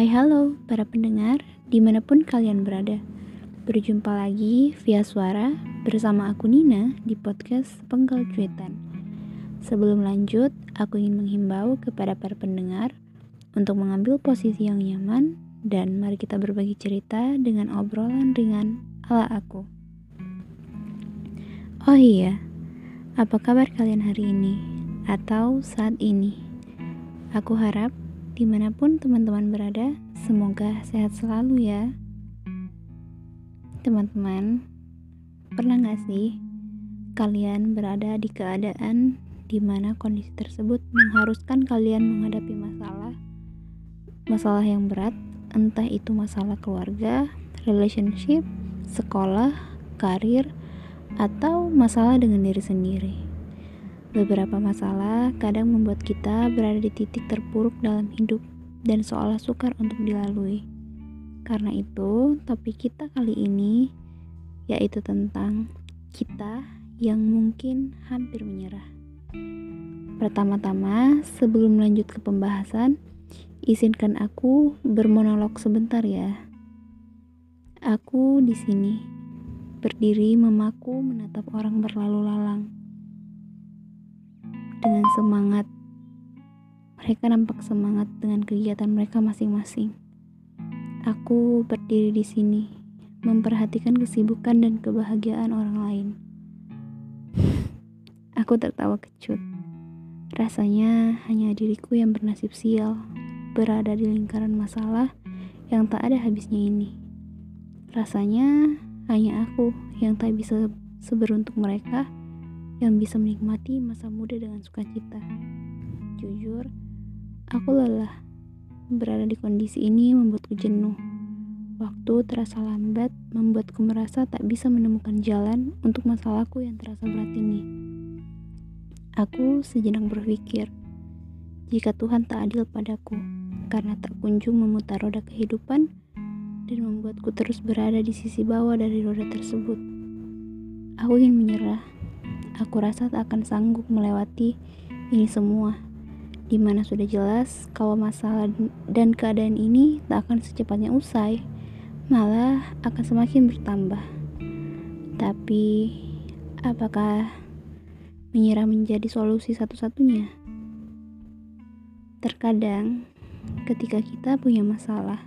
Hai halo para pendengar di mana pun kalian berada Berjumpa lagi via suara bersama aku Nina di podcast Penggal Cuitan Sebelum lanjut, aku ingin menghimbau kepada para pendengar Untuk mengambil posisi yang nyaman Dan mari kita berbagi cerita dengan obrolan ringan ala aku Oh iya, apa kabar kalian hari ini? Atau saat ini? Aku harap Di mana pun teman-teman berada, semoga sehat selalu ya. Teman-teman, pernah gak sih kalian berada di keadaan di mana kondisi tersebut mengharuskan kalian menghadapi masalah, masalah yang berat, entah itu masalah keluarga, relationship, sekolah, karir, atau masalah dengan diri sendiri. Beberapa masalah kadang membuat kita berada di titik terpuruk dalam hidup dan seolah sukar untuk dilalui. Karena itu, topik kita kali ini yaitu tentang kita yang mungkin hampir menyerah. Pertama-tama, sebelum lanjut ke pembahasan, izinkan aku bermonolog sebentar ya. Aku di sini berdiri memaku menatap orang berlalu lalang dengan semangat. Mereka nampak semangat dengan kegiatan mereka masing-masing. Aku berdiri di sini, memperhatikan kesibukan dan kebahagiaan orang lain. Aku tertawa kecut. Rasanya hanya diriku yang bernasib sial, berada di lingkaran masalah yang tak ada habisnya ini. Rasanya hanya aku yang tak bisa seberuntuk mereka yang bisa menikmati masa muda dengan sukacita. Jujur, aku lelah. Berada di kondisi ini membuatku jenuh. Waktu terasa lambat, membuatku merasa tak bisa menemukan jalan untuk masalahku yang terasa berat ini. Aku sejenak berpikir, jika Tuhan tak adil padaku, karena tak kunjung memutar roda kehidupan dan membuatku terus berada di sisi bawah dari roda tersebut. Aku ingin menyerah, Aku rasa tak akan sanggup melewati ini semua. Di mana sudah jelas kalau masalah dan keadaan ini tak akan secepatnya usai, malah akan semakin bertambah. Tapi, apakah menyerah menjadi solusi satu-satunya? Terkadang, ketika kita punya masalah,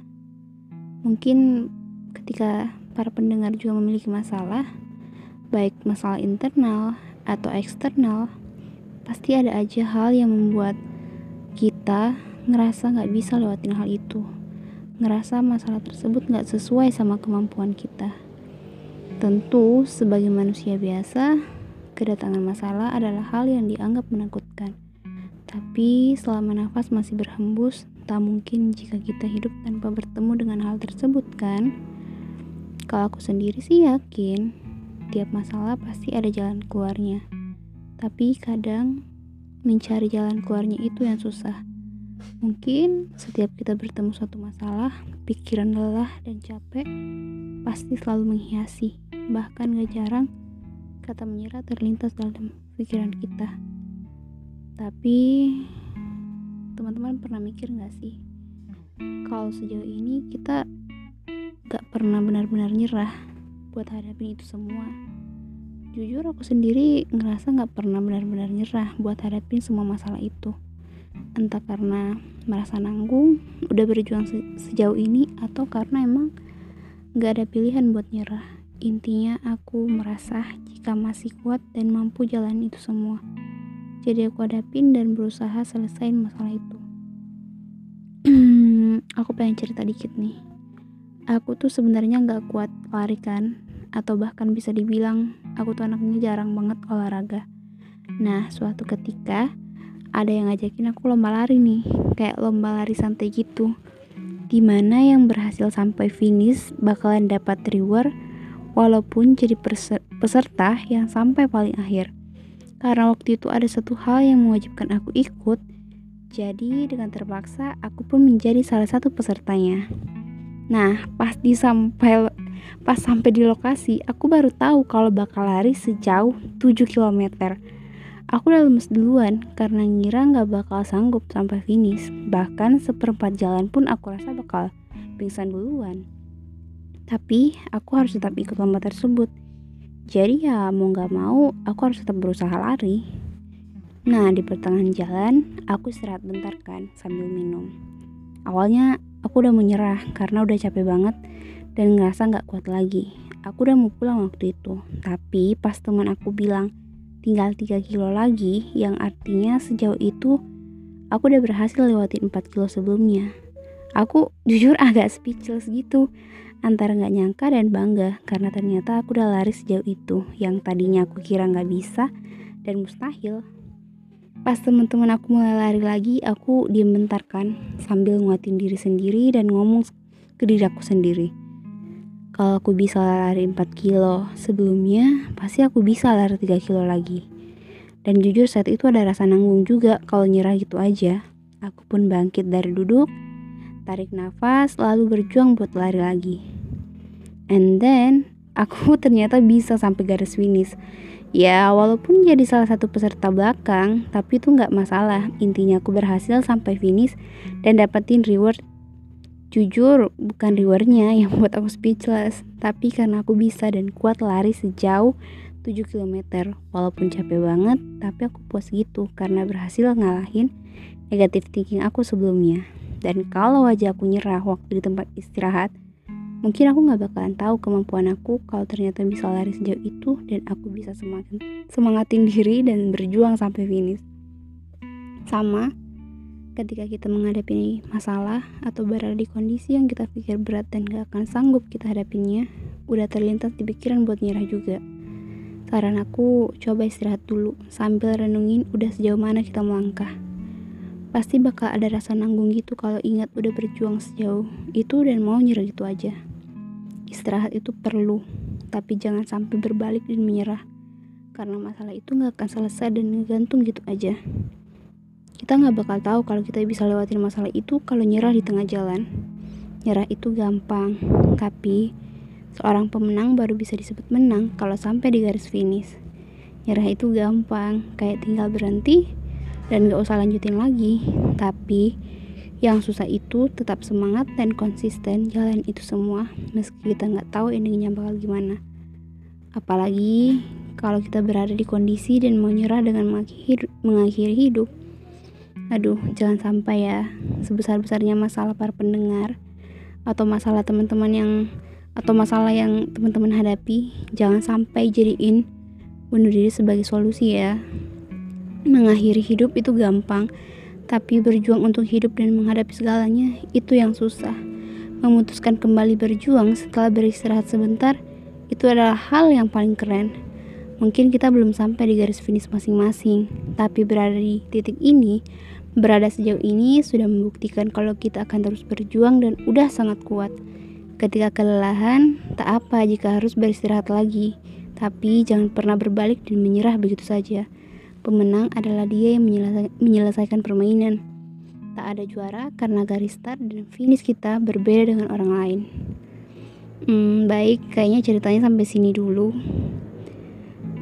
mungkin ketika para pendengar juga memiliki masalah, baik masalah internal atau eksternal, pasti ada aja hal yang membuat kita ngerasa nggak bisa lewatin hal itu. Ngerasa masalah tersebut nggak sesuai sama kemampuan kita. Tentu, sebagai manusia biasa, kedatangan masalah adalah hal yang dianggap menakutkan. Tapi selama nafas masih berhembus, tak mungkin jika kita hidup tanpa bertemu dengan hal tersebut kan? Kalau aku sendiri sih yakin, setiap masalah pasti ada jalan keluarnya. Tapi kadang mencari jalan keluarnya itu yang susah. Mungkin setiap kita bertemu suatu masalah, pikiran lelah dan capek pasti selalu menghiasi. Bahkan gak jarang kata menyerah terlintas dalam pikiran kita. Tapi teman-teman pernah mikir gak sih? Kalau sejauh ini kita gak pernah benar-benar nyerah buat hadapin itu semua. Jujur aku sendiri ngerasa gak pernah benar-benar nyerah buat hadapin semua masalah itu. Entah karena merasa nanggung udah berjuang se sejauh ini atau karena emang gak ada pilihan buat nyerah. Intinya aku merasa jika masih kuat dan mampu jalan itu semua jadi aku hadapin dan berusaha selesaiin masalah itu. Aku pengen cerita dikit nih aku tuh sebenarnya nggak kuat lari kan atau bahkan bisa dibilang aku tuh anaknya jarang banget olahraga. Nah suatu ketika ada yang ngajakin aku lomba lari nih kayak lomba lari santai gitu. Di mana yang berhasil sampai finish bakalan dapat reward walaupun jadi peserta yang sampai paling akhir. Karena waktu itu ada satu hal yang mewajibkan aku ikut jadi dengan terpaksa aku pun menjadi salah satu pesertanya Nah, pas di sampai pas sampai di lokasi, aku baru tahu kalau bakal lari sejauh 7 km. Aku udah lemes duluan karena ngira gak bakal sanggup sampai finish. Bahkan seperempat jalan pun aku rasa bakal pingsan duluan. Tapi aku harus tetap ikut lomba tersebut. Jadi ya mau gak mau aku harus tetap berusaha lari. Nah di pertengahan jalan aku istirahat bentar kan sambil minum. Awalnya aku udah menyerah karena udah capek banget dan ngerasa gak kuat lagi. Aku udah mau pulang waktu itu. Tapi pas teman aku bilang tinggal 3 kilo lagi yang artinya sejauh itu aku udah berhasil lewatin 4 kilo sebelumnya. Aku jujur agak speechless gitu antara nggak nyangka dan bangga karena ternyata aku udah lari sejauh itu yang tadinya aku kira nggak bisa dan mustahil. Pas teman-teman aku mulai lari lagi, aku diem bentar kan sambil nguatin diri sendiri dan ngomong ke diri aku sendiri kalau aku bisa lari 4 kilo sebelumnya, pasti aku bisa lari 3 kilo lagi. Dan jujur saat itu ada rasa nanggung juga kalau nyerah gitu aja. Aku pun bangkit dari duduk, tarik nafas, lalu berjuang buat lari lagi. And then, aku ternyata bisa sampai garis finish. Ya, walaupun jadi salah satu peserta belakang, tapi itu nggak masalah. Intinya aku berhasil sampai finish dan dapetin reward Jujur, bukan rewardnya yang buat aku speechless, tapi karena aku bisa dan kuat lari sejauh 7 km. Walaupun capek banget, tapi aku puas gitu karena berhasil ngalahin negatif thinking aku sebelumnya. Dan kalau aja aku nyerah waktu di tempat istirahat, mungkin aku gak bakalan tahu kemampuan aku kalau ternyata bisa lari sejauh itu dan aku bisa semakin semangatin diri dan berjuang sampai finish. Sama, ketika kita menghadapi masalah atau berada di kondisi yang kita pikir berat dan gak akan sanggup kita hadapinya, udah terlintas di pikiran buat nyerah juga. Saran aku, coba istirahat dulu sambil renungin udah sejauh mana kita melangkah. Pasti bakal ada rasa nanggung gitu kalau ingat udah berjuang sejauh itu dan mau nyerah gitu aja. Istirahat itu perlu, tapi jangan sampai berbalik dan menyerah. Karena masalah itu gak akan selesai dan ngegantung gitu aja. Kita nggak bakal tahu kalau kita bisa lewatin masalah itu kalau nyerah di tengah jalan. Nyerah itu gampang, tapi seorang pemenang baru bisa disebut menang kalau sampai di garis finish. Nyerah itu gampang, kayak tinggal berhenti dan gak usah lanjutin lagi. Tapi yang susah itu tetap semangat dan konsisten jalan itu semua meski kita nggak tahu endingnya bakal gimana. Apalagi kalau kita berada di kondisi dan mau nyerah dengan mengakhiri hidup aduh jangan sampai ya sebesar-besarnya masalah para pendengar atau masalah teman-teman yang atau masalah yang teman-teman hadapi jangan sampai jadiin bunuh diri sebagai solusi ya mengakhiri hidup itu gampang tapi berjuang untuk hidup dan menghadapi segalanya itu yang susah memutuskan kembali berjuang setelah beristirahat sebentar itu adalah hal yang paling keren mungkin kita belum sampai di garis finish masing-masing tapi berada di titik ini Berada sejauh ini sudah membuktikan kalau kita akan terus berjuang dan udah sangat kuat. Ketika kelelahan, tak apa jika harus beristirahat lagi. Tapi jangan pernah berbalik dan menyerah begitu saja. Pemenang adalah dia yang menyelesaikan permainan. Tak ada juara karena garis start dan finish kita berbeda dengan orang lain. Hmm, baik, kayaknya ceritanya sampai sini dulu.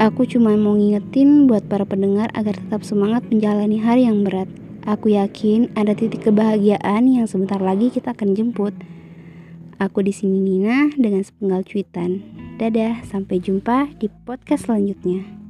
Aku cuma mau ngingetin buat para pendengar agar tetap semangat menjalani hari yang berat. Aku yakin ada titik kebahagiaan yang sebentar lagi kita akan jemput. Aku di sini Nina dengan sepenggal cuitan. Dadah, sampai jumpa di podcast selanjutnya.